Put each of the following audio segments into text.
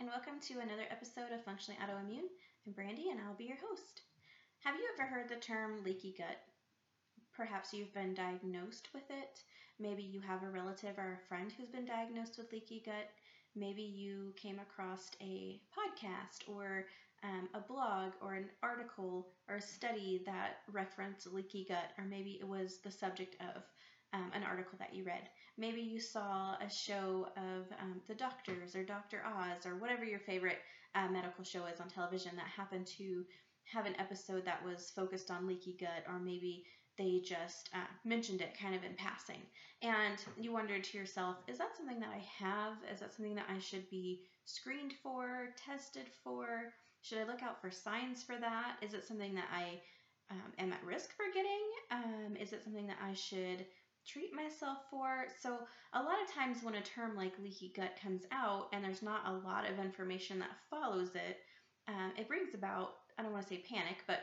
and welcome to another episode of Functionally Autoimmune. I'm Brandy, and I'll be your host. Have you ever heard the term leaky gut? Perhaps you've been diagnosed with it. Maybe you have a relative or a friend who's been diagnosed with leaky gut. Maybe you came across a podcast or um, a blog or an article or a study that referenced leaky gut, or maybe it was the subject of um, an article that you read. Maybe you saw a show of um, The Doctors or Dr. Oz or whatever your favorite uh, medical show is on television that happened to have an episode that was focused on leaky gut, or maybe they just uh, mentioned it kind of in passing. And you wondered to yourself, is that something that I have? Is that something that I should be screened for, tested for? Should I look out for signs for that? Is it something that I um, am at risk for getting? Um, is it something that I should treat myself for. So, a lot of times when a term like leaky gut comes out and there's not a lot of information that follows it, um, it brings about, I don't want to say panic, but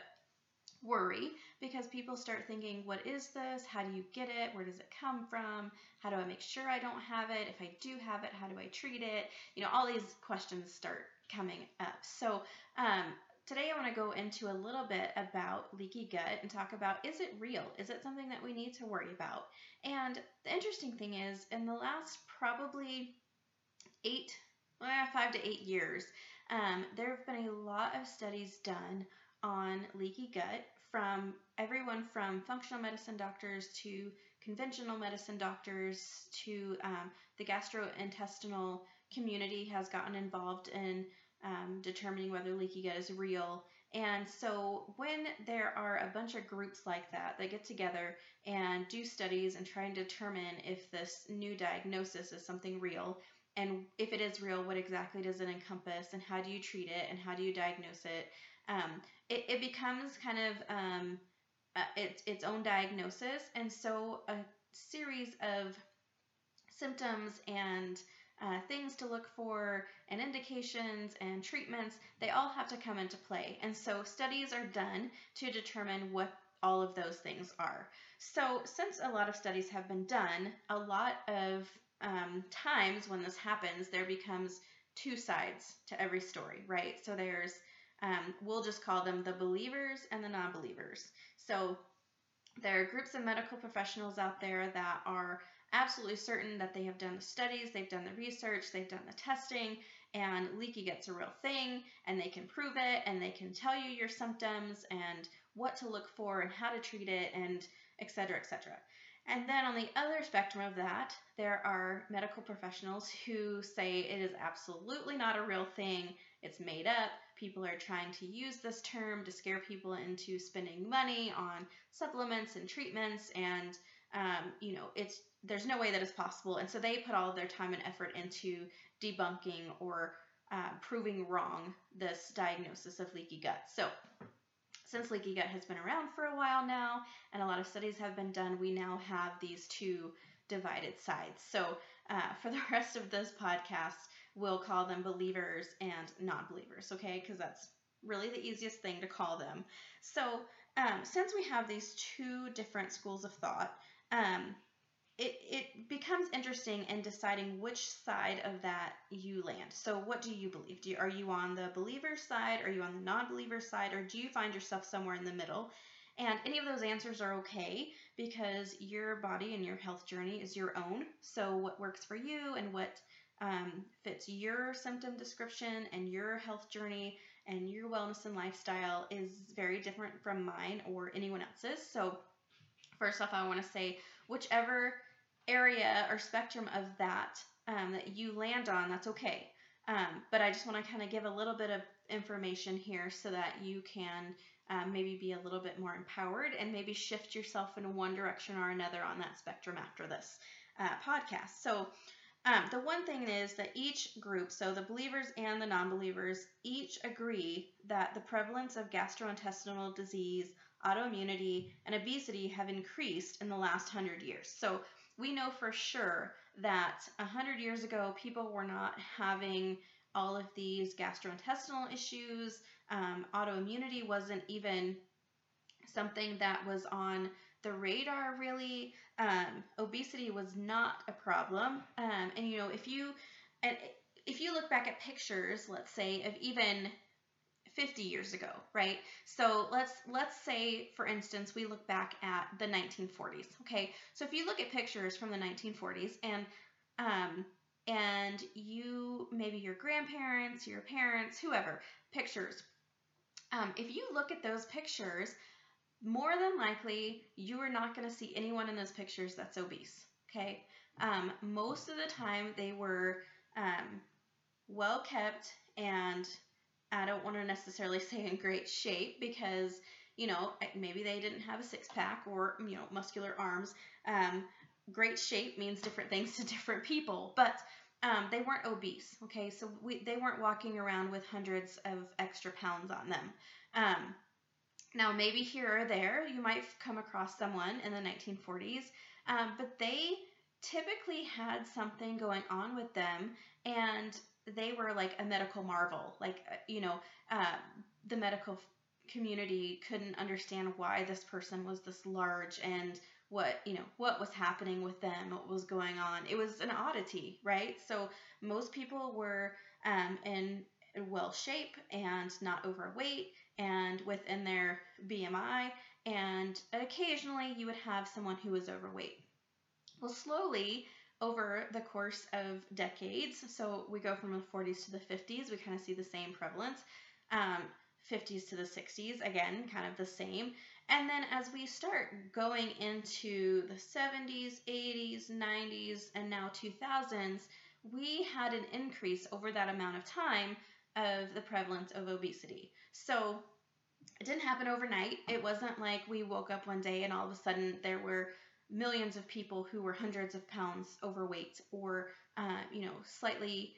worry because people start thinking, what is this? How do you get it? Where does it come from? How do I make sure I don't have it? If I do have it, how do I treat it? You know, all these questions start coming up. So, um, Today I want to go into a little bit about leaky gut and talk about is it real? Is it something that we need to worry about? And the interesting thing is, in the last probably eight, well, five to eight years, um, there have been a lot of studies done on leaky gut from everyone from functional medicine doctors to conventional medicine doctors to um, the gastrointestinal community has gotten involved in um, determining whether leaky gut is real. And so, when there are a bunch of groups like that that get together and do studies and try and determine if this new diagnosis is something real, and if it is real, what exactly does it encompass, and how do you treat it, and how do you diagnose it, um, it, it, becomes kind of um, uh, its, its own diagnosis. And so, a series of symptoms and uh, things to look for and indications and treatments, they all have to come into play. And so studies are done to determine what all of those things are. So, since a lot of studies have been done, a lot of um, times when this happens, there becomes two sides to every story, right? So, there's, um, we'll just call them the believers and the non believers. So, there are groups of medical professionals out there that are absolutely certain that they have done the studies, they've done the research, they've done the testing, and leaky gut's a real thing, and they can prove it, and they can tell you your symptoms and what to look for and how to treat it, and etc. etc. And then on the other spectrum of that, there are medical professionals who say it is absolutely not a real thing, it's made up. People are trying to use this term to scare people into spending money on supplements and treatments, and um, you know, it's there's no way that is possible. And so they put all of their time and effort into debunking or uh, proving wrong this diagnosis of leaky gut. So, since leaky gut has been around for a while now and a lot of studies have been done, we now have these two divided sides. So, uh, for the rest of this podcast, we'll call them believers and non believers, okay? Because that's really the easiest thing to call them. So, um, since we have these two different schools of thought, um, it, it becomes interesting in deciding which side of that you land. So, what do you believe? Do you, are you on the believer side? Are you on the non believer side? Or do you find yourself somewhere in the middle? And any of those answers are okay because your body and your health journey is your own. So, what works for you and what um, fits your symptom description and your health journey and your wellness and lifestyle is very different from mine or anyone else's. So, first off, I want to say whichever area or spectrum of that um, that you land on, that's okay. Um, but I just want to kind of give a little bit of information here so that you can um, maybe be a little bit more empowered and maybe shift yourself in one direction or another on that spectrum after this uh, podcast. So, um, the one thing is that each group, so the believers and the non believers, each agree that the prevalence of gastrointestinal disease, autoimmunity, and obesity have increased in the last hundred years. So, we know for sure that 100 years ago, people were not having all of these gastrointestinal issues. Um, autoimmunity wasn't even something that was on the radar, really. Um, obesity was not a problem. Um, and, you know, if you, and if you look back at pictures, let's say of even 50 years ago, right? So let's let's say, for instance, we look back at the 1940s. Okay, so if you look at pictures from the 1940s and um, and you maybe your grandparents, your parents, whoever pictures. Um, if you look at those pictures, more than likely you are not going to see anyone in those pictures that's obese. Okay, um, most of the time they were um, well kept and I don't want to necessarily say in great shape because, you know, maybe they didn't have a six pack or, you know, muscular arms. Um, great shape means different things to different people, but um, they weren't obese. Okay, so we, they weren't walking around with hundreds of extra pounds on them. Um, now, maybe here or there, you might come across someone in the 1940s, um, but they typically had something going on with them, and they were like a medical marvel. Like, uh, you know, uh, the medical community couldn't understand why this person was this large and what you know what was happening with them what was going on. It was an oddity right? So most people were um, in well shape and not overweight and within their bmi and occasionally you would have someone who was overweight. Well slowly over the course of decades. So we go from the 40s to the 50s, we kind of see the same prevalence. Um, 50s to the 60s, again, kind of the same. And then as we start going into the 70s, 80s, 90s, and now 2000s, we had an increase over that amount of time of the prevalence of obesity. So it didn't happen overnight. It wasn't like we woke up one day and all of a sudden there were millions of people who were hundreds of pounds overweight or uh, you know slightly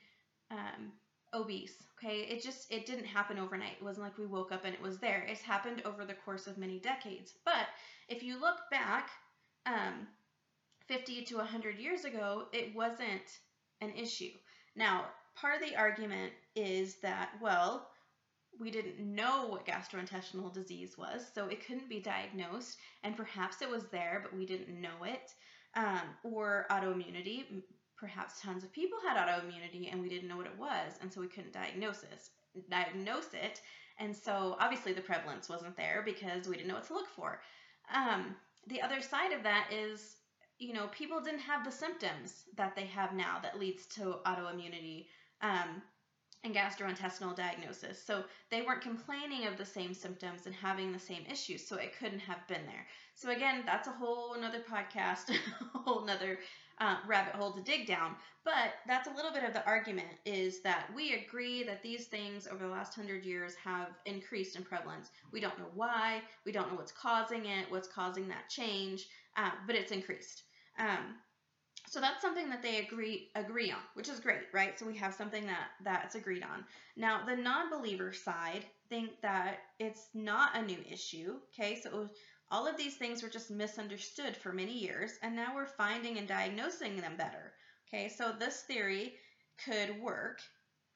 um, obese okay? It just it didn't happen overnight. It wasn't like we woke up and it was there. It's happened over the course of many decades. But if you look back um, 50 to 100 years ago it wasn't an issue. Now part of the argument is that well we didn't know what gastrointestinal disease was, so it couldn't be diagnosed, and perhaps it was there, but we didn't know it. Um, or autoimmunity, perhaps tons of people had autoimmunity and we didn't know what it was, and so we couldn't diagnose it. Diagnose it, and so obviously the prevalence wasn't there because we didn't know what to look for. Um, the other side of that is, you know, people didn't have the symptoms that they have now that leads to autoimmunity. Um, and gastrointestinal diagnosis. So they weren't complaining of the same symptoms and having the same issues, so it couldn't have been there. So again, that's a whole another podcast, a whole another uh, rabbit hole to dig down. But that's a little bit of the argument is that we agree that these things over the last hundred years have increased in prevalence. We don't know why, we don't know what's causing it, what's causing that change, uh, but it's increased. Um, so that's something that they agree agree on, which is great, right? So we have something that that's agreed on. Now the non-believer side think that it's not a new issue. Okay, so all of these things were just misunderstood for many years, and now we're finding and diagnosing them better. Okay, so this theory could work,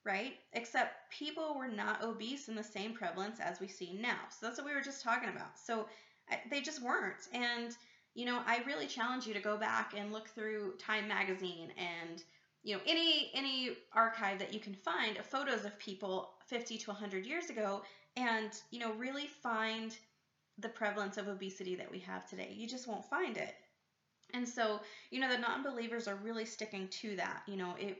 right? Except people were not obese in the same prevalence as we see now. So that's what we were just talking about. So they just weren't, and you know, I really challenge you to go back and look through Time magazine and you know any any archive that you can find of photos of people 50 to 100 years ago and you know really find the prevalence of obesity that we have today. You just won't find it. And so, you know, the non-believers are really sticking to that. You know, it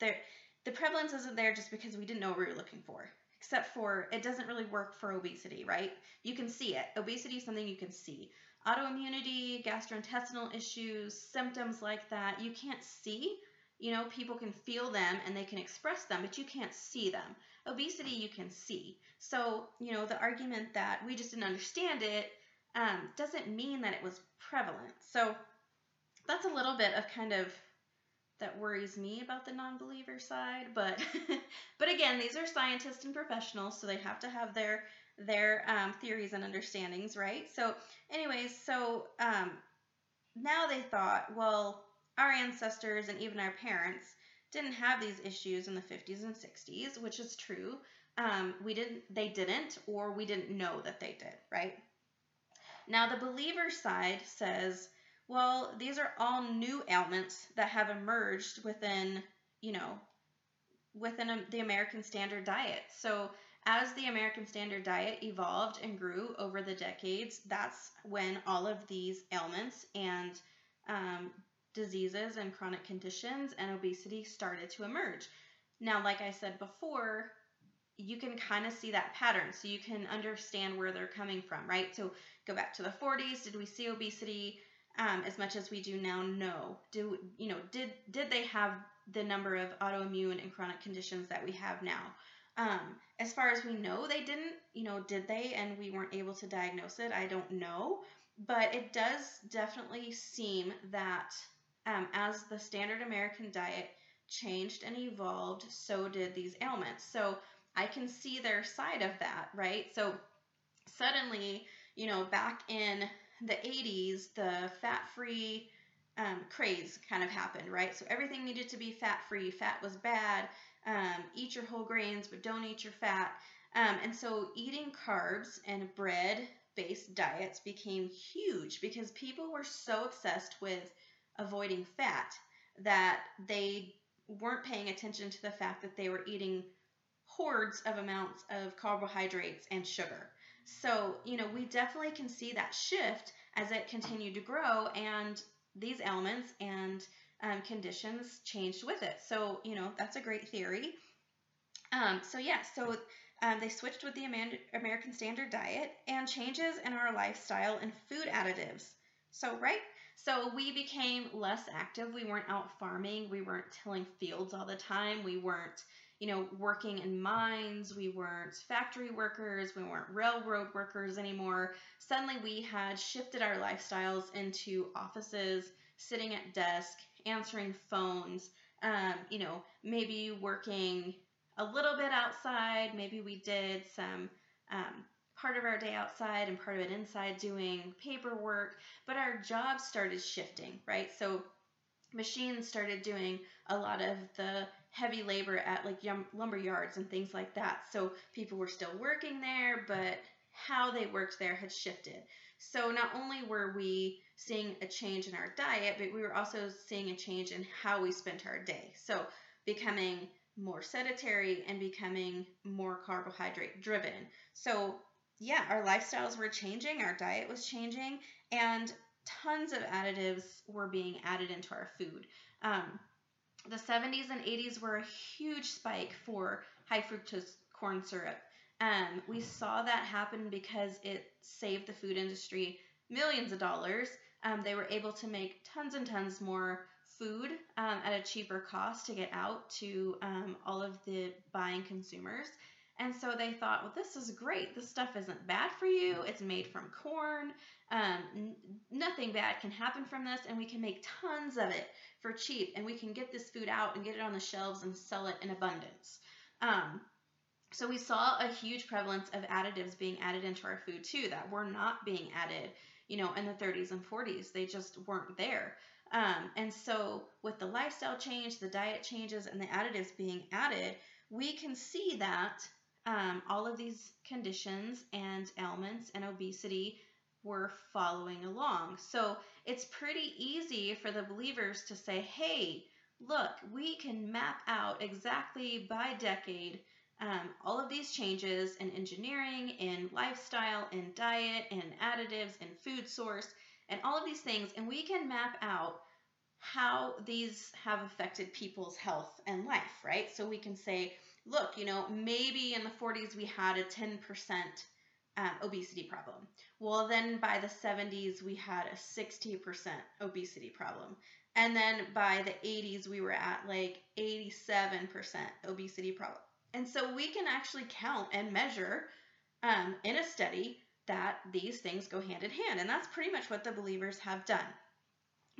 there the prevalence isn't there just because we didn't know what we were looking for. Except for it doesn't really work for obesity, right? You can see it. Obesity is something you can see autoimmunity, gastrointestinal issues, symptoms like that, you can't see. You know, people can feel them and they can express them, but you can't see them. Obesity, you can see. So, you know, the argument that we just didn't understand it um, doesn't mean that it was prevalent. So, that's a little bit of kind of that worries me about the non-believer side but but again these are scientists and professionals so they have to have their their um, theories and understandings, right? So, anyways, so um, now they thought, well, our ancestors and even our parents didn't have these issues in the 50s and 60s, which is true. Um, we didn't, they didn't, or we didn't know that they did, right? Now, the believer side says, well, these are all new ailments that have emerged within, you know, within the American Standard Diet. So as the American Standard Diet evolved and grew over the decades, that's when all of these ailments and um, diseases and chronic conditions and obesity started to emerge. Now, like I said before, you can kind of see that pattern so you can understand where they're coming from, right? So go back to the 40s. Did we see obesity um, as much as we do now? No. Do you know? Did did they have the number of autoimmune and chronic conditions that we have now? Um, as far as we know, they didn't. You know, did they? And we weren't able to diagnose it. I don't know, but it does definitely seem that um, as the standard American diet changed and evolved, so did these ailments. So I can see their side of that, right? So suddenly, you know, back in the 80s, the fat free um, craze kind of happened, right? So everything needed to be fat free. Fat was bad. Um, eat your whole grains, but don't eat your fat. Um, and so eating carbs and bread based diets became huge because people were so obsessed with avoiding fat that they weren't paying attention to the fact that they were eating hordes of amounts of carbohydrates and sugar. So, you know, we definitely can see that shift as it continued to grow and these elements and um, conditions changed with it. So, you know, that's a great theory. Um, so, yeah, so um, they switched with the American Standard Diet and changes in our lifestyle and food additives. So, right? So we became less active. We weren't out farming. We weren't tilling fields all the time. We weren't, you know, working in mines. We weren't factory workers. We weren't railroad workers anymore. Suddenly we had shifted our lifestyles into offices, sitting at desk, answering phones, um, you know, maybe working a little bit outside. Maybe we did some um, part of our day outside and part of it inside doing paperwork, but our jobs started shifting, right? So machines started doing a lot of the heavy labor at like lumber yards and things like that. So people were still working there, but how they worked there had shifted. So not only were we seeing a change in our diet, but we were also seeing a change in how we spent our day. So becoming more sedentary and becoming more carbohydrate driven. So yeah, our lifestyles were changing, our diet was changing, and tons of additives were being added into our food. Um, the 70s and 80s were a huge spike for high fructose corn syrup. Um, we saw that happen because it saved the food industry millions of dollars. Um, they were able to make tons and tons more food um, at a cheaper cost to get out to um, all of the buying consumers. And so they thought, well, this is great. This stuff isn't bad for you. It's made from corn. Um, n- nothing bad can happen from this, and we can make tons of it for cheap, and we can get this food out and get it on the shelves and sell it in abundance. Um, so we saw a huge prevalence of additives being added into our food too that were not being added, you know, in the 30s and 40s. They just weren't there. Um, and so with the lifestyle change, the diet changes, and the additives being added, we can see that um, all of these conditions and ailments and obesity were following along. So it's pretty easy for the believers to say, hey, look, we can map out exactly by decade um, all of these changes in engineering, in lifestyle, in diet, in additives, in food source, and all of these things, and we can map out how these have affected people's health and life, right? So we can say, look, you know, maybe in the 40s we had a 10% um, obesity problem. Well, then by the 70s we had a 60% obesity problem. And then by the 80s we were at like 87% obesity problem. And so we can actually count and measure um, in a study that these things go hand in hand. And that's pretty much what the believers have done.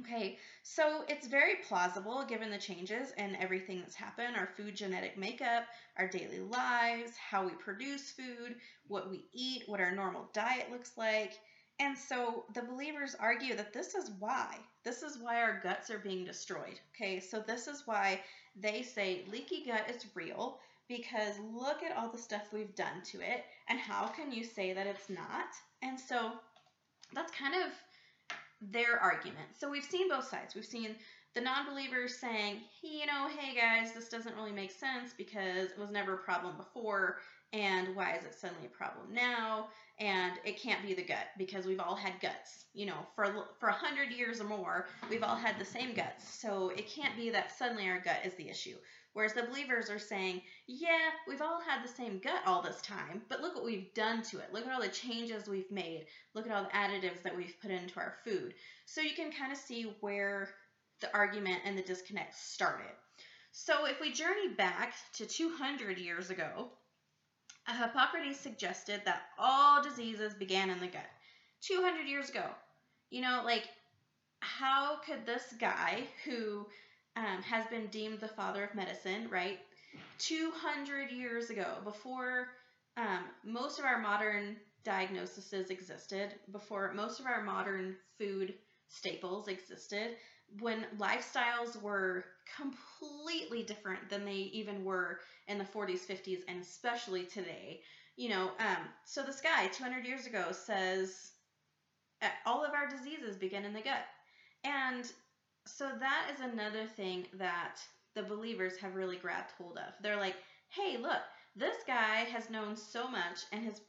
Okay, so it's very plausible given the changes and everything that's happened our food genetic makeup, our daily lives, how we produce food, what we eat, what our normal diet looks like. And so the believers argue that this is why. This is why our guts are being destroyed. Okay, so this is why they say leaky gut is real because look at all the stuff we've done to it, and how can you say that it's not? And so that's kind of their argument. So we've seen both sides. We've seen The non believers saying, hey, you know, hey guys, this doesn't really make sense because it was never a problem before, and why is it suddenly a problem now? And it can't be the gut because we've all had guts. You know, for for a hundred years or more, we've all had the same guts. So it can't be that suddenly our gut is the issue. Whereas the believers are saying, yeah, we've all had the same gut all this time, but look what we've done to it. Look at all the changes we've made. Look at all the additives that we've put into our food. So you can kind of see where the argument and the disconnect started. So if we journey back to 200 years ago, uh, Hippocrates suggested that all diseases began in the gut. 200 years ago. You know, like, how could this guy who um, has been deemed the father of medicine, right? 200 years ago, before um, most of our modern diagnoses existed, before most of our modern food staples existed, when lifestyles were completely different than they even were in the 40s, 50s, and especially today. You know, um, so this guy 200 years ago says all of our diseases begin in the gut. And so that is another thing that the believers have really grabbed hold of. They're like, hey, look, this guy has known so much and has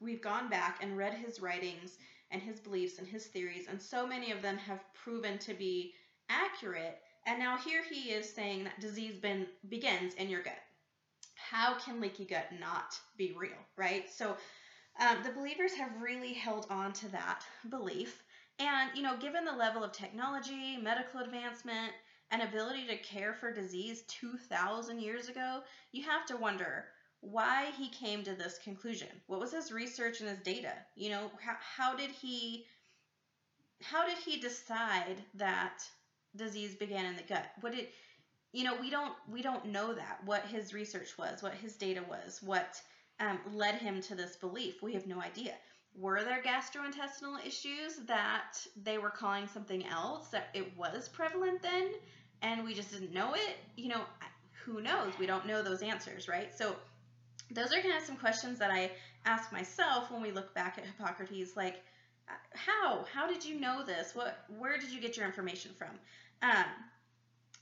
we've gone back and read his writings and his beliefs and his theories, and so many of them have proven to be accurate. And now here he is saying that disease ben, begins in your gut. How can leaky gut not be real, right? So um, the believers have really held on to that belief. And, you know, given the level of technology, medical advancement, and ability to care for disease 2,000 years ago, you have to wonder why he came to this conclusion. What was his research and his data? You know, how, how did he how did he decide that disease began in the gut? What did you know, we don't we don't know that what his research was, what his data was, what um, led him to this belief. We have no idea. Were there gastrointestinal issues that they were calling something else that it was prevalent then and we just didn't know it? You know, who knows? We don't know those answers, right? So those are kind of some questions that I ask myself when we look back at Hippocrates like how how did you know this what where did you get your information from um,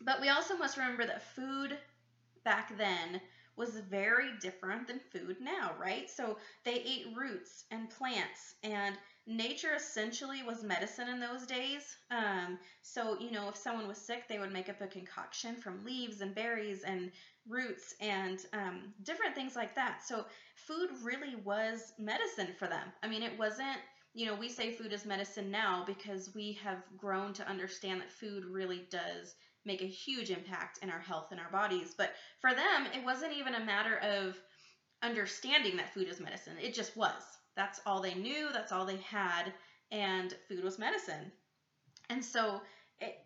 but we also must remember that food back then was very different than food now, right? So they ate roots and plants, and nature essentially was medicine in those days. Um, so, you know, if someone was sick, they would make up a concoction from leaves and berries and roots and um, different things like that. So, food really was medicine for them. I mean, it wasn't. You know, we say food is medicine now because we have grown to understand that food really does make a huge impact in our health and our bodies. But for them, it wasn't even a matter of understanding that food is medicine. It just was. That's all they knew, that's all they had, and food was medicine. And so it,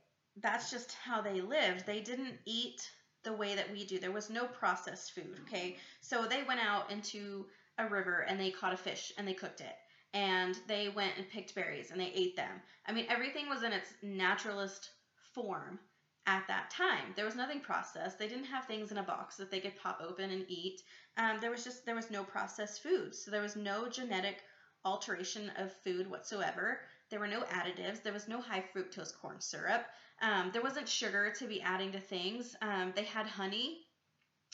that's just how they lived. They didn't eat the way that we do. There was no processed food, okay? So they went out into a river and they caught a fish and they cooked it. And they went and picked berries and they ate them. I mean, everything was in its naturalist form at that time. There was nothing processed. They didn't have things in a box that they could pop open and eat. Um, there was just there was no processed food, so there was no genetic alteration of food whatsoever. There were no additives. There was no high fructose corn syrup. Um, there wasn't sugar to be adding to things. Um, they had honey,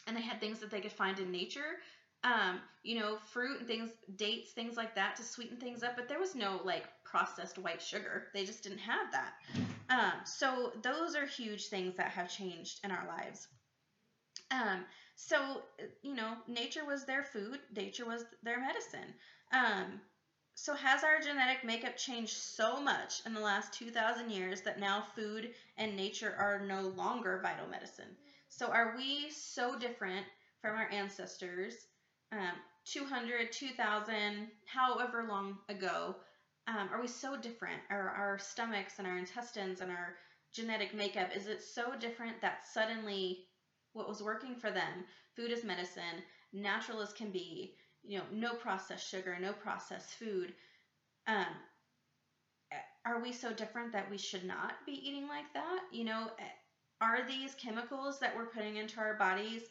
and they had things that they could find in nature. Um, you know, fruit and things, dates, things like that to sweeten things up. But there was no like processed white sugar. They just didn't have that. Um, so those are huge things that have changed in our lives. Um, so you know, nature was their food. Nature was their medicine. Um, so has our genetic makeup changed so much in the last 2,000 years that now food and nature are no longer vital medicine? So are we so different from our ancestors um, 200, 2,000, however long ago um, are we so different? Are our stomachs and our intestines and our genetic makeup, is it so different that suddenly what was working for them, food is medicine, natural as can be, you know, no processed sugar, no processed food, um, are we so different that we should not be eating like that? You know, are these chemicals that we're putting into our bodies,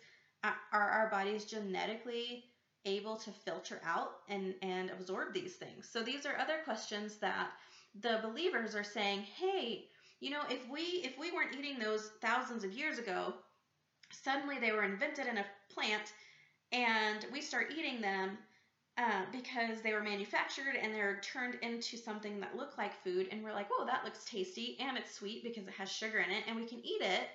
are our bodies genetically able to filter out and, and absorb these things? So these are other questions that the believers are saying, hey, You know, if we if we weren't eating those thousands of years ago, suddenly they were invented in a plant and we start eating them uh, because they were manufactured and they're turned into something that look like food and we're like oh that looks tasty and it's sweet because it has sugar in it and we can eat it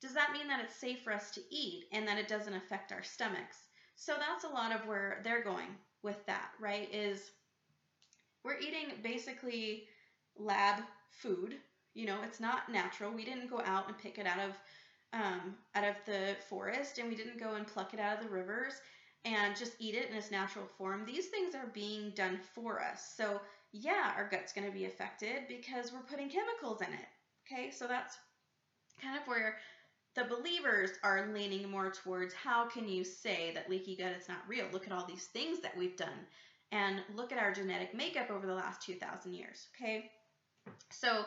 does that mean that it's safe for us to eat and that it doesn't affect our stomachs so that's a lot of where they're going with that right is we're eating basically lab food you know it's not natural we didn't go out and pick it out of um, out of the forest and we didn't go and pluck it out of the rivers and just eat it in its natural form. These things are being done for us. So, yeah, our gut's going to be affected because we're putting chemicals in it. Okay, so that's kind of where the believers are leaning more towards how can you say that leaky gut is not real? Look at all these things that we've done and look at our genetic makeup over the last 2,000 years. Okay, so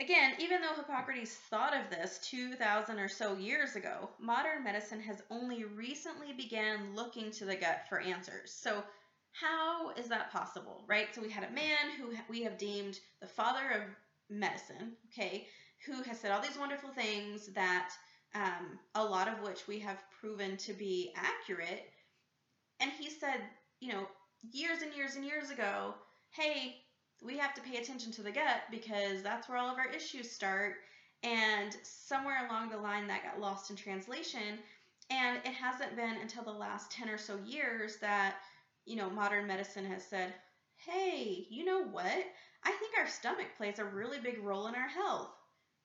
Again, even though Hippocrates thought of this 2,000 or so years ago, modern medicine has only recently began looking to the gut for answers. So how is that possible, right? So we had a man who we have deemed the father of medicine, okay, who has said all these wonderful things that um, a lot of which we have proven to be accurate. And he said, you know, years and years and years ago, hey, we have to pay attention to the gut because that's where all of our issues start. And somewhere along the line, that got lost in translation. And it hasn't been until the last 10 or so years that, you know, modern medicine has said, hey, you know what? I think our stomach plays a really big role in our health.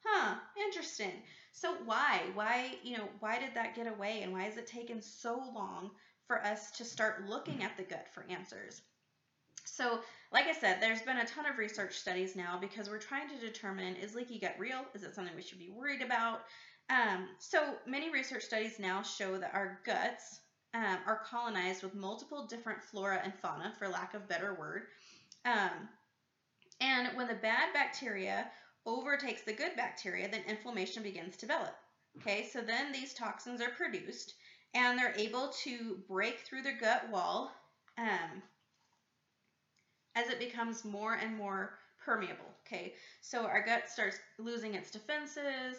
Huh, interesting. So why? Why, you know, why did that get away and why has it taken so long for us to start looking at the gut for answers? So, like I said, there's been a ton of research studies now because we're trying to determine is leaky gut real? Is it something we should be worried about? Um, so, many research studies now show that our guts um, are colonized with multiple different flora and fauna, for lack of better word. Um, and when the bad bacteria overtakes the good bacteria, then inflammation begins to develop. Okay, so then these toxins are produced and they're able to break through the gut wall um, as it becomes more and more permeable. Okay, so our gut starts losing its defenses,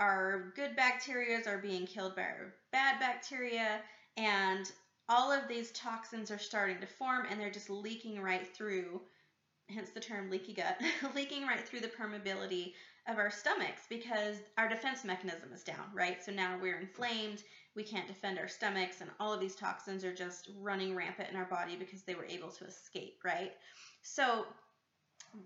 our good bacteria are being killed by our bad bacteria, and all of these toxins are starting to form and they're just leaking right through, hence the term leaky gut, leaking right through the permeability of our stomachs because our defense mechanism is down, right? So now we're inflamed we can't defend our stomachs, and all of these toxins are just running rampant in our body because they were able to escape, right? So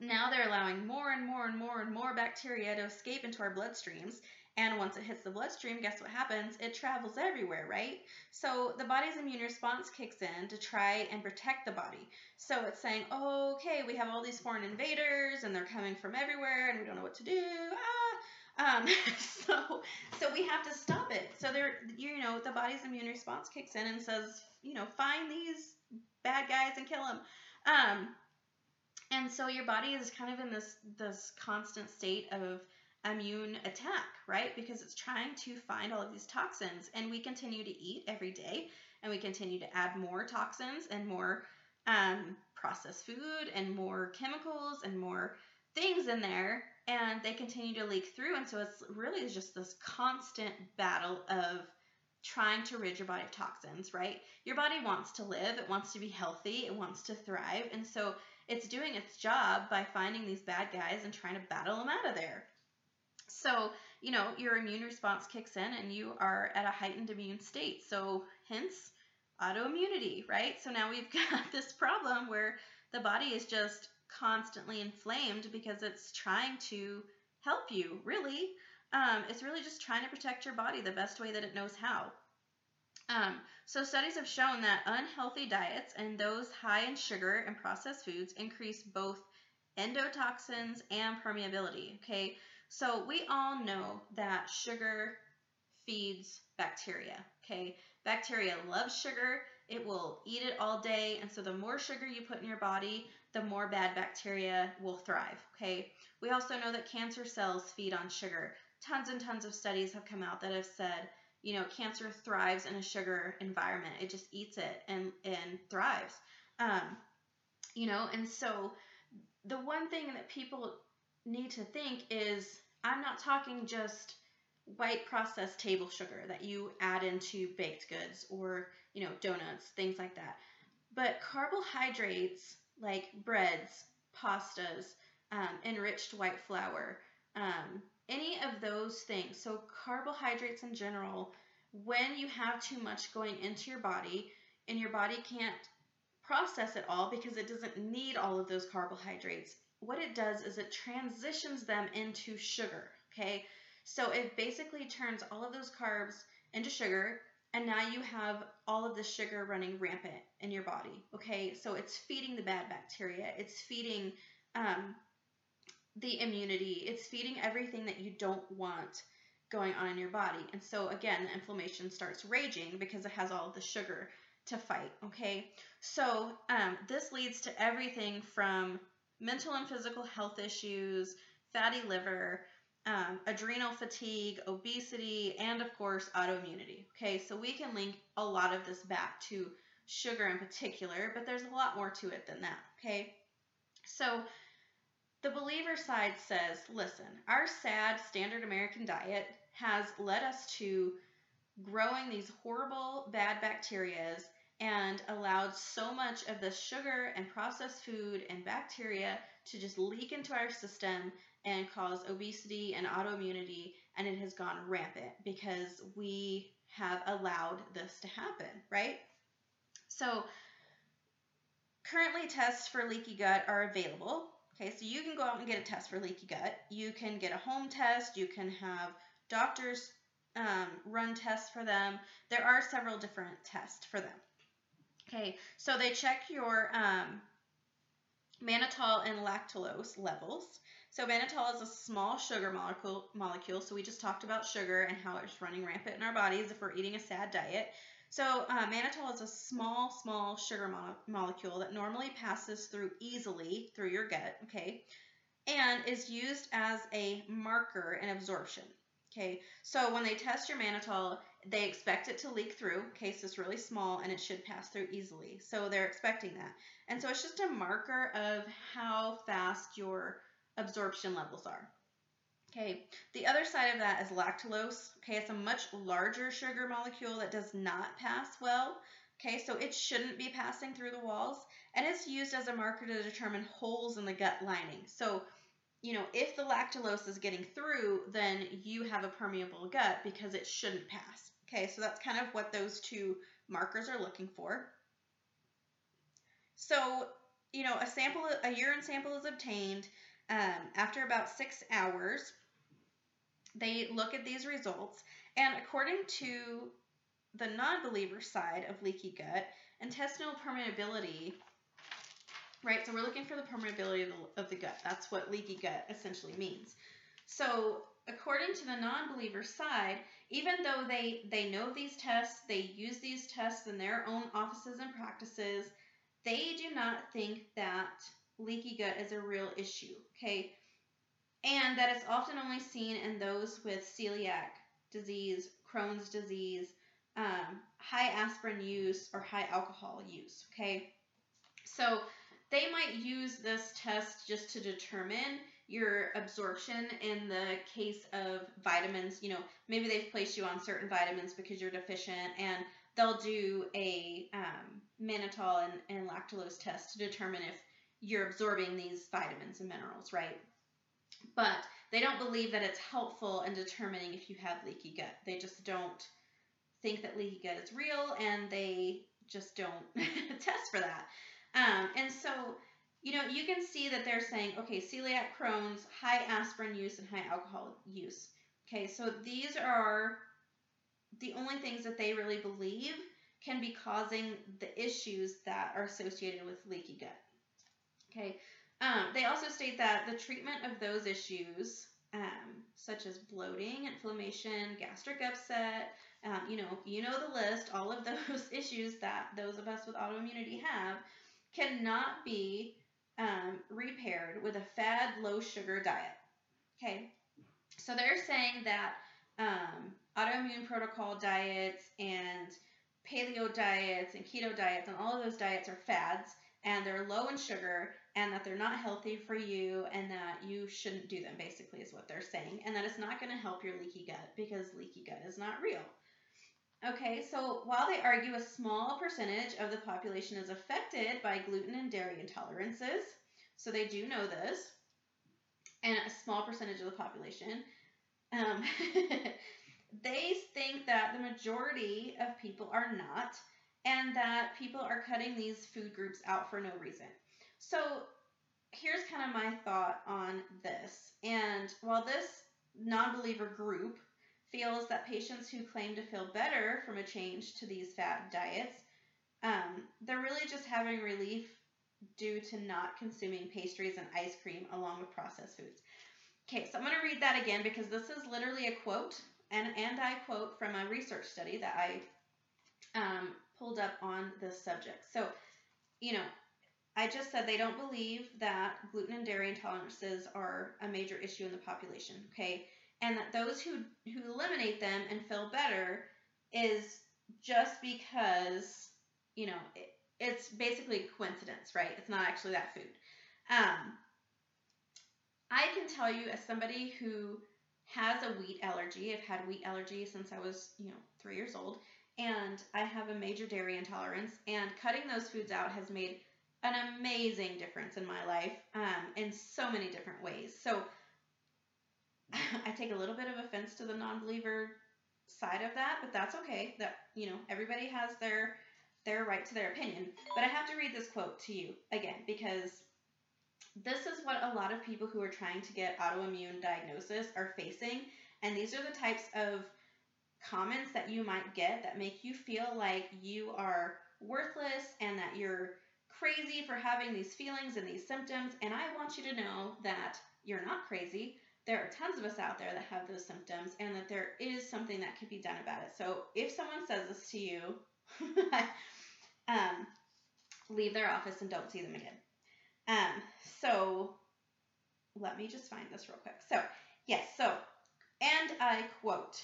now they're allowing more and more and more and more bacteria to escape into our bloodstreams. And once it hits the bloodstream, guess what happens? It travels everywhere, right? So the body's immune response kicks in to try and protect the body. So it's saying, okay, we have all these foreign invaders and they're coming from everywhere and we don't know what to do. Ah, um, so so we have to stop it. So there, you know, the body's immune response kicks in and says, you know, find these bad guys and kill them. Um, and so your body is kind of in this this constant state of immune attack, right? Because it's trying to find all of these toxins, and we continue to eat every day, and we continue to add more toxins and more um, processed food and more chemicals and more things in there and they continue to leak through. And so it's really just this constant battle of trying to rid your body of toxins right? Your body wants to live. It wants to be healthy. It wants to thrive. And so it's doing its job by finding these bad guys and trying to battle them out of there so you know your immune response kicks in and you are at a heightened immune state so hence autoimmunity right so now we've got this problem where the body is just constantly inflamed because it's trying to help you, really. Um, it's really just trying to protect your body the best way that it knows how. Um, so, studies have shown that unhealthy diets and those high in sugar and processed foods increase both endotoxins and permeability. Okay, so we all know that sugar feeds bacteria. Okay, bacteria loves sugar, it will eat it all day, and so the more sugar you put in your body, the more bad bacteria will thrive. Okay. We also know that cancer cells feed on sugar. Tons and tons of studies have come out that have said, you know, cancer thrives in a sugar environment. It just eats it and and thrives. Um, you know, and so the one thing that people need to think is I'm not talking just white processed table sugar that you add into baked goods or, you know, donuts, things like that. But carbohydrates like breads, pastas, um, enriched white flour, um, any of those things. So, carbohydrates in general, when you have too much going into your body and your body can't process it all because it doesn't need all of those carbohydrates, what it does is it transitions them into sugar. Okay, so it basically turns all of those carbs into sugar, and now you have all of the sugar running rampant in your body. Okay, so it's feeding the bad bacteria, it's feeding um, the immunity, it's feeding everything that you don't want going on in your body. And so, again, the inflammation starts raging because it has all of the sugar to fight. Okay, so um, this leads to everything from mental and physical health issues, fatty liver, um, adrenal fatigue, obesity, and of course, autoimmunity. Okay, so we can link a lot of this back to sugar in particular, but there's a lot more to it than that. Okay, so the believer side says, listen, our sad standard American diet has led us to growing these horrible bad bacterias and allowed so much of the sugar and processed food and bacteria to just leak into our system and cause obesity and autoimmunity, and it has gone rampant because we have allowed this to happen, right? So, currently, tests for leaky gut are available. Okay, so you can go out and get a test for leaky gut. You can get a home test. You can have doctors um, run tests for them. There are several different tests for them. Okay, so they check your um, mannitol and lactulose levels. So mannitol is a small sugar molecule, molecule. So we just talked about sugar and how it's running rampant in our bodies if we're eating a sad diet. So uh, mannitol is a small, small sugar mo- molecule that normally passes through easily through your gut, okay, and is used as a marker in absorption. Okay, so when they test your mannitol, they expect it to leak through. So it's really small and it should pass through easily. So they're expecting that. And so it's just a marker of how fast your absorption levels are. Okay, the other side of that is lactulose. Okay, it's a much larger sugar molecule that does not pass well. Okay, so it shouldn't be passing through the walls, and it's used as a marker to determine holes in the gut lining. So you know, if the lactulose is getting through, then you have a permeable gut because it shouldn't pass. Okay, so that's kind of what those two markers are looking for. So, you know, a sample, a urine sample is obtained um, after about six hours. They look at these results, and according to the non-believer side of leaky gut, intestinal permeability right? So we're looking for the permeability of the, of the gut. That's what leaky gut essentially means. So according to the non-believer side, even though they they know these tests, they use these tests in their own offices and practices, they do not think that leaky gut is a real issue. Okay, and that it's often only seen in those with celiac disease, Crohn's disease, um, high aspirin use, or high alcohol use. Okay, so they might use this test just to determine your absorption in the case of vitamins. You know, maybe they've placed you on certain vitamins because you're deficient, and they'll do a um, mannitol and, and lactulose test to determine if you're absorbing these vitamins and minerals, right? But they don't believe that it's helpful in determining if you have leaky gut. They just don't think that leaky gut is real, and they just don't test for that. Um, and so, you know, you can see that they're saying, okay, celiac, Crohn's, high aspirin use, and high alcohol use. Okay, so these are the only things that they really believe can be causing the issues that are associated with leaky gut. Okay, um, they also state that the treatment of those issues, um, such as bloating, inflammation, gastric upset, um, you know, you know the list, all of those issues that those of us with autoimmunity have, cannot be um, repaired with a fad, low sugar diet. Okay, so they're saying that um, autoimmune protocol diets and paleo diets and keto diets and all of those diets are fads and they're low in sugar and that they're not healthy for you and that you shouldn't do them, basically, is what they're saying. And that it's not going to help your leaky gut because leaky gut is not real. Okay, so while they argue a small percentage of the population is affected by gluten and dairy intolerances, so they do know this, and a small percentage of the population, um, they think that the majority of people are not, and that people are cutting these food groups out for no reason. So here's kind of my thought on this. And while this non believer group feels that patients who claim to feel better from a change to these fat diets, um, they're really just having relief due to not consuming pastries and ice cream along with processed foods. Okay, so I'm going to read that again because this is literally a quote, and, and I quote from a research study that I um, pulled up on this subject. So, you know, I just said they don't believe that gluten and dairy intolerances are a major issue in the population, okay? And that those who, who eliminate them and feel better is just because, you know, it, it's basically coincidence, right? It's not actually that food. Um, I can tell you, as somebody who has a wheat allergy, I've had wheat allergy since I was, you know, three years old, and I have a major dairy intolerance, and cutting those foods out has made an amazing difference in my life um, in so many different ways. So I take a little bit of offense to the non-believer side of that, but that's okay. That you know, everybody has their their right to their opinion. But I have to read this quote to you again because this is what a lot of people who are trying to get autoimmune diagnosis are facing, and these are the types of comments that you might get that make you feel like you are worthless and that you're crazy for having these feelings and these symptoms. And I want you to know that you're not crazy. There are tons of us out there that have those symptoms and that there is something that can be done about it. So if someone says this to you, um, leave their office and don't see them again. Um, so let me just find this real quick. So, yes, so, and I quote,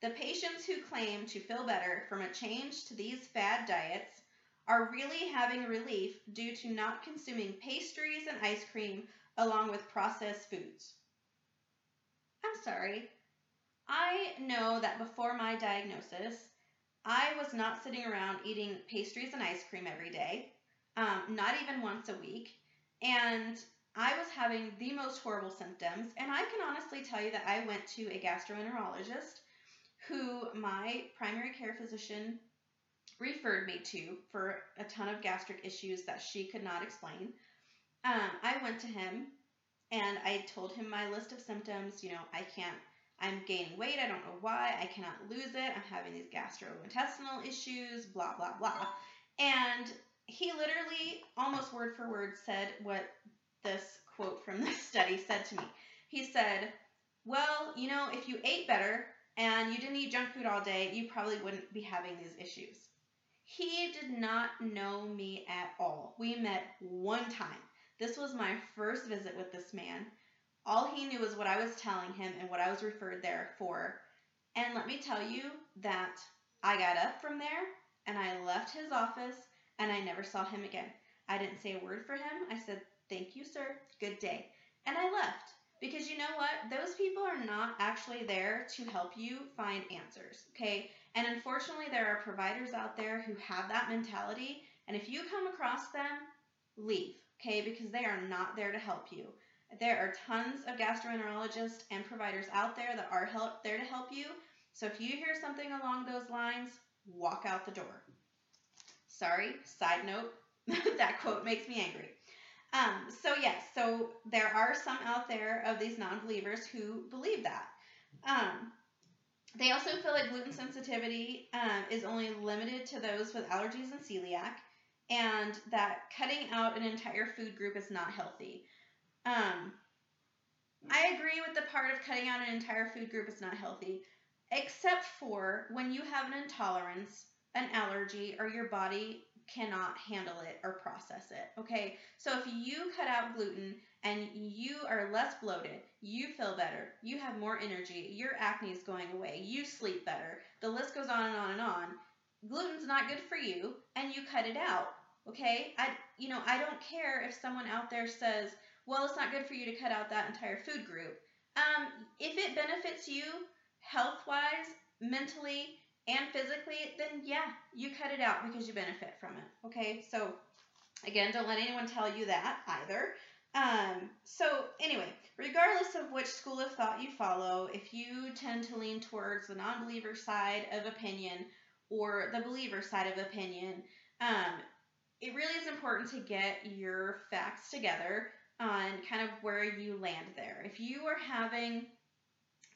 the patients who claim to feel better from a change to these fad diets are really having relief due to not consuming pastries and ice cream along with processed foods. I'm sorry. I know that before my diagnosis, I was not sitting around eating pastries and ice cream every day, um, not even once a week, and I was having the most horrible symptoms. And I can honestly tell you that I went to a gastroenterologist who my primary care physician referred me to for a ton of gastric issues that she could not explain. Um, I went to him and I told him my list of symptoms. You know, I can't, I'm gaining weight. I don't know why. I cannot lose it. I'm having these gastrointestinal issues, blah, blah, blah. And he literally, almost word for word, said what this quote from this study said to me. He said, Well, you know, if you ate better and you didn't eat junk food all day, you probably wouldn't be having these issues. He did not know me at all. We met one time. This was my first visit with this man. All he knew was what I was telling him and what I was referred there for. And let me tell you that I got up from there and I left his office and I never saw him again. I didn't say a word for him. I said, Thank you, sir. Good day. And I left. Because you know what? Those people are not actually there to help you find answers, okay? And unfortunately, there are providers out there who have that mentality. And if you come across them, leave, okay? Because they are not there to help you. There are tons of gastroenterologists and providers out there that are help, there to help you. So if you hear something along those lines, walk out the door. Sorry, side note, that quote makes me angry. Um, so yes, so there are some out there of these non-believers who believe that. Um, they also feel like gluten sensitivity um, is only limited to those with allergies and celiac, and that cutting out an entire food group is not healthy. Um, I agree with the part of cutting out an entire food group is not healthy, except for when you have an intolerance, an allergy, or your body cannot handle it or process it. Okay, so if you cut out gluten and you are less bloated, you feel better, you have more energy, your acne is going away, you sleep better, the list goes on and on and on. Gluten's not good for you, and you cut it out. Okay? I you know, I don't care if someone out there says, "Well, it's not good for you to cut out that entire food group." Um, if it benefits you health-wise, mentally, and physically, then yeah, you cut it out because you benefit from it. Okay? So again, don't let anyone tell you that either. Um, so anyway, regardless of which school of thought you follow, if you tend to lean towards the non-believer side of opinion or the believer side of opinion, um, it really is important to get your facts together on kind of where you land there. If you are having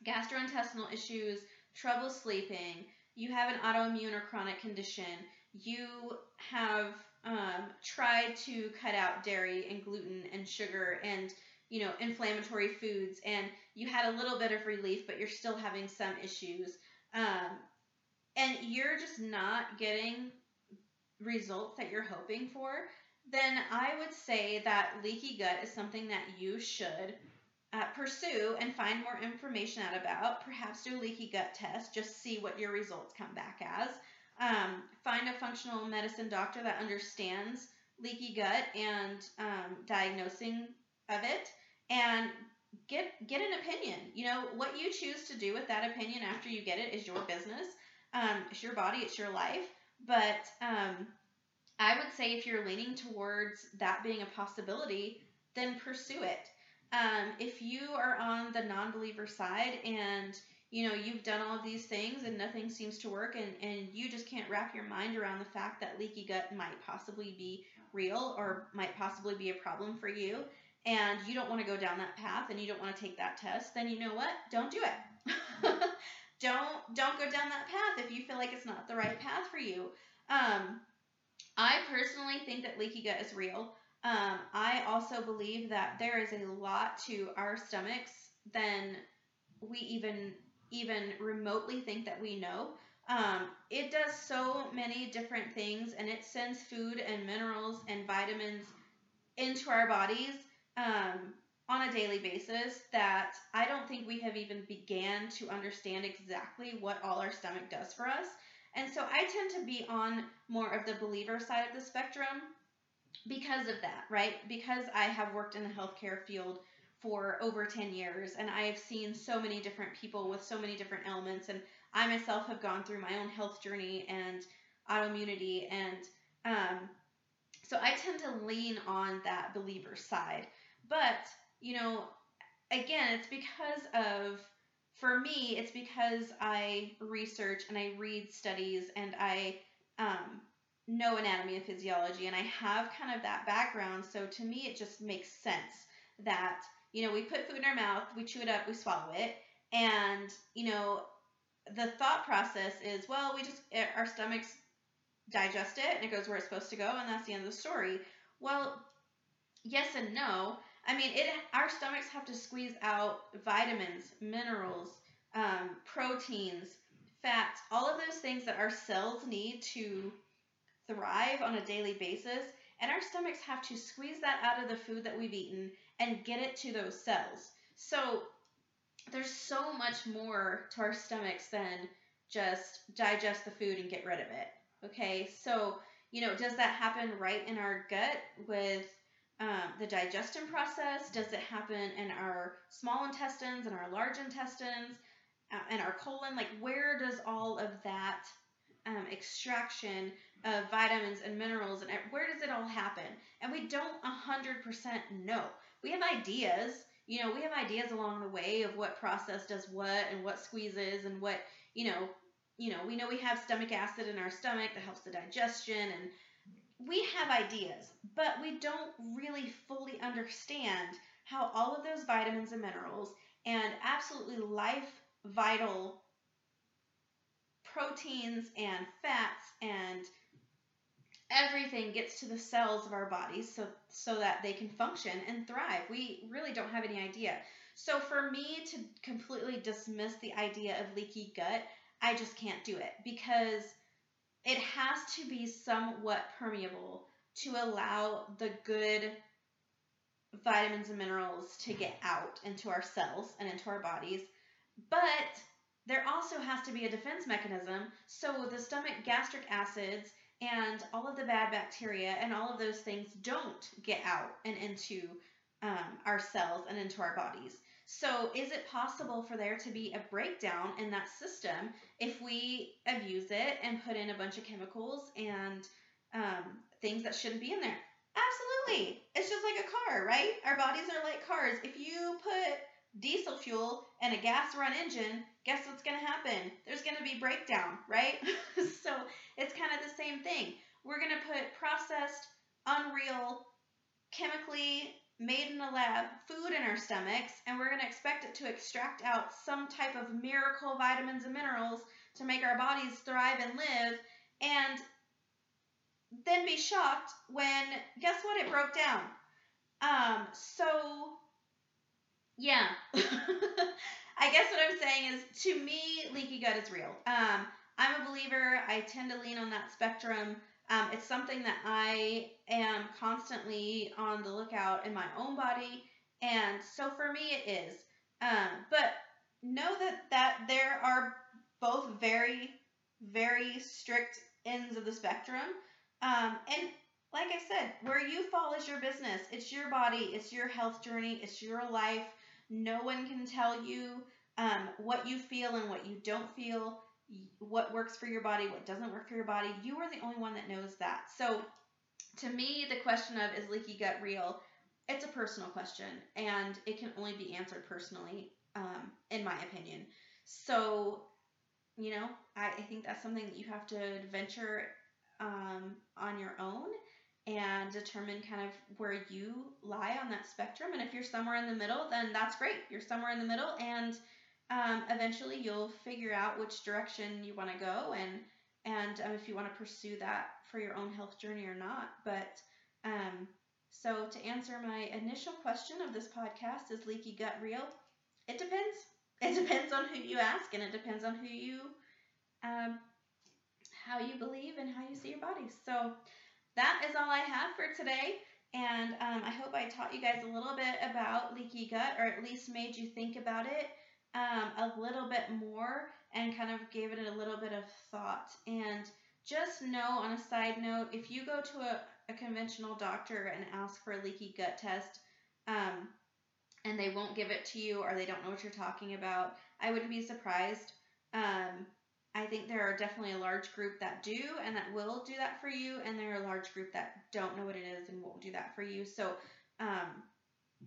gastrointestinal issues, trouble sleeping, you have an autoimmune or chronic condition, you have um, tried to cut out dairy and gluten and sugar and you know inflammatory foods and you had a little bit of relief but you're still having some issues um, and you're just not getting results that you're hoping for then i would say that leaky gut is something that you should uh, pursue and find more information out about perhaps do a leaky gut test just see what your results come back as um, find a functional medicine doctor that understands leaky gut and um, diagnosing of it, and get get an opinion. You know what you choose to do with that opinion after you get it is your business. Um, it's your body, it's your life. But um, I would say if you're leaning towards that being a possibility, then pursue it. Um, if you are on the non-believer side and you know, you've done all of these things and nothing seems to work, and, and you just can't wrap your mind around the fact that leaky gut might possibly be real or might possibly be a problem for you, and you don't want to go down that path and you don't want to take that test, then you know what? Don't do it. don't don't go down that path if you feel like it's not the right path for you. Um, I personally think that leaky gut is real. Um, I also believe that there is a lot to our stomachs than we even even remotely think that we know. Um, it does so many different things and it sends food and minerals and vitamins into our bodies um, on a daily basis that I don't think we have even began to understand exactly what all our stomach does for us. And so I tend to be on more of the believer side of the spectrum because of that, right? Because I have worked in the healthcare field for over 10 years and I have seen so many different people with so many different ailments and I myself have gone through my own health journey and autoimmunity and um, so I tend to lean on that believer side. But, you know, again, it's because of for me, it's because I research and I read studies and I um, know anatomy and physiology and I have kind of that background. So to me, it just makes sense that you know, we put food in our mouth, we chew it up, we swallow it, and you know, the thought process is, well, we just eh, our stomachs digest it and it goes where it's supposed to go, and that's the end of the story. Well, yes and no. I mean, it our stomachs have to squeeze out vitamins, minerals, um, proteins, fats, all of those things that our cells need to thrive on a daily basis. And our stomachs have to squeeze that out of the food that we've eaten and get it to those cells. So there's so much more to our stomachs than just digest the food and get rid of it. Okay, so you know, does that happen right in our gut with um, the digestion process? Does it happen in our small intestines and our large intestines uh, and our colon? Like, where does all of that um, extraction of vitamins and minerals and where does it all happen? And we don't 100% know we have ideas. You know, we have ideas along the way of what process does what and what squeezes and what, you know, you know, we know we have stomach acid in our stomach that helps the digestion and we have ideas, but we don't really fully understand how all of those vitamins and minerals and absolutely life vital proteins and fats and everything gets to the cells of our bodies so so that they can function and thrive. We really don't have any idea. So for me to completely dismiss the idea of leaky gut, I just can't do it because it has to be somewhat permeable to allow the good vitamins and minerals to get out into our cells and into our bodies. But there also has to be a defense mechanism so the stomach gastric acids and all of the bad bacteria and all of those things don't get out and into um, our cells and into our bodies. So, is it possible for there to be a breakdown in that system if we abuse it and put in a bunch of chemicals and um, things that shouldn't be in there? Absolutely. It's just like a car, right? Our bodies are like cars. If you put diesel fuel and a gas run engine, guess what's going to happen? There's going to be breakdown, right? so it's kind of the same thing. We're going to put processed, unreal, chemically made in a lab food in our stomachs, and we're going to expect it to extract out some type of miracle vitamins and minerals to make our bodies thrive and live. And then be shocked when guess what it broke down. Um so yeah. I guess what i'm saying is to me leaky gut is real. Um i'm a believer. I tend to lean on that spectrum. Um, it's something that i am constantly on the lookout in my own body and so for me it is um, but know that that there are both very very strict ends of the spectrum um, and like I said, where you fall is your business. It's your body, it's your health journey, it's your life. No one can tell you um, what you feel and what you don't feel, what works for your body, what doesn't work for your body. You are the only one that knows that. So, to me, the question of is leaky gut real? It's a personal question, and it can only be answered personally, um, in my opinion. So, you know, I, I think that's something that you have to venture um, on your own and determine kind of where you lie on that spectrum. And if you're somewhere in the middle, then that's great. You're somewhere in the middle, and um, eventually you'll figure out which direction you want to go and and um, if you want to pursue that for your own health journey or not. But um, so to answer my initial question of this podcast, is leaky gut real? It depends. It depends on who you ask, and it depends on who you um, how you believe and how you see your body. So that is all I have for today. And um, I hope I taught you guys a little bit about leaky gut, or at least made you think about it um, a little bit more and kind of gave it a little bit of thought. And just know, on a side note, if you go to a, a conventional doctor and ask for a leaky gut test, um, and they won't give it to you or they don't know what you're talking about, I wouldn't be surprised. Um, I think there are definitely a large group that do and that will do that for you, and there are a large group that don't know what it is and won't do that for you. So um,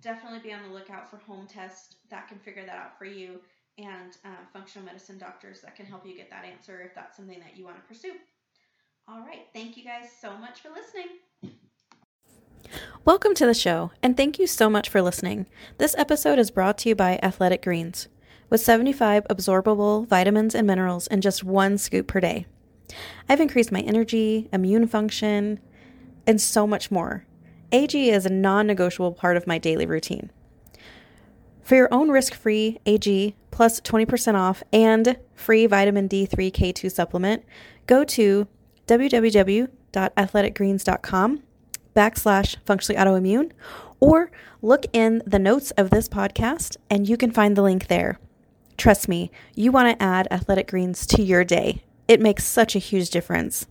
definitely be on the lookout for home tests that can figure that out for you and uh, functional medicine doctors that can help you get that answer if that's something that you want to pursue. All right. Thank you guys so much for listening. Welcome to the show, and thank you so much for listening. This episode is brought to you by Athletic Greens with 75 absorbable vitamins and minerals in just one scoop per day. I've increased my energy, immune function, and so much more. AG is a non negotiable part of my daily routine. For your own risk free AG plus 20% off and free vitamin D3 K2 supplement, go to www.athleticgreens.com backslash functionally autoimmune or look in the notes of this podcast and you can find the link there. Trust me, you want to add athletic greens to your day. It makes such a huge difference.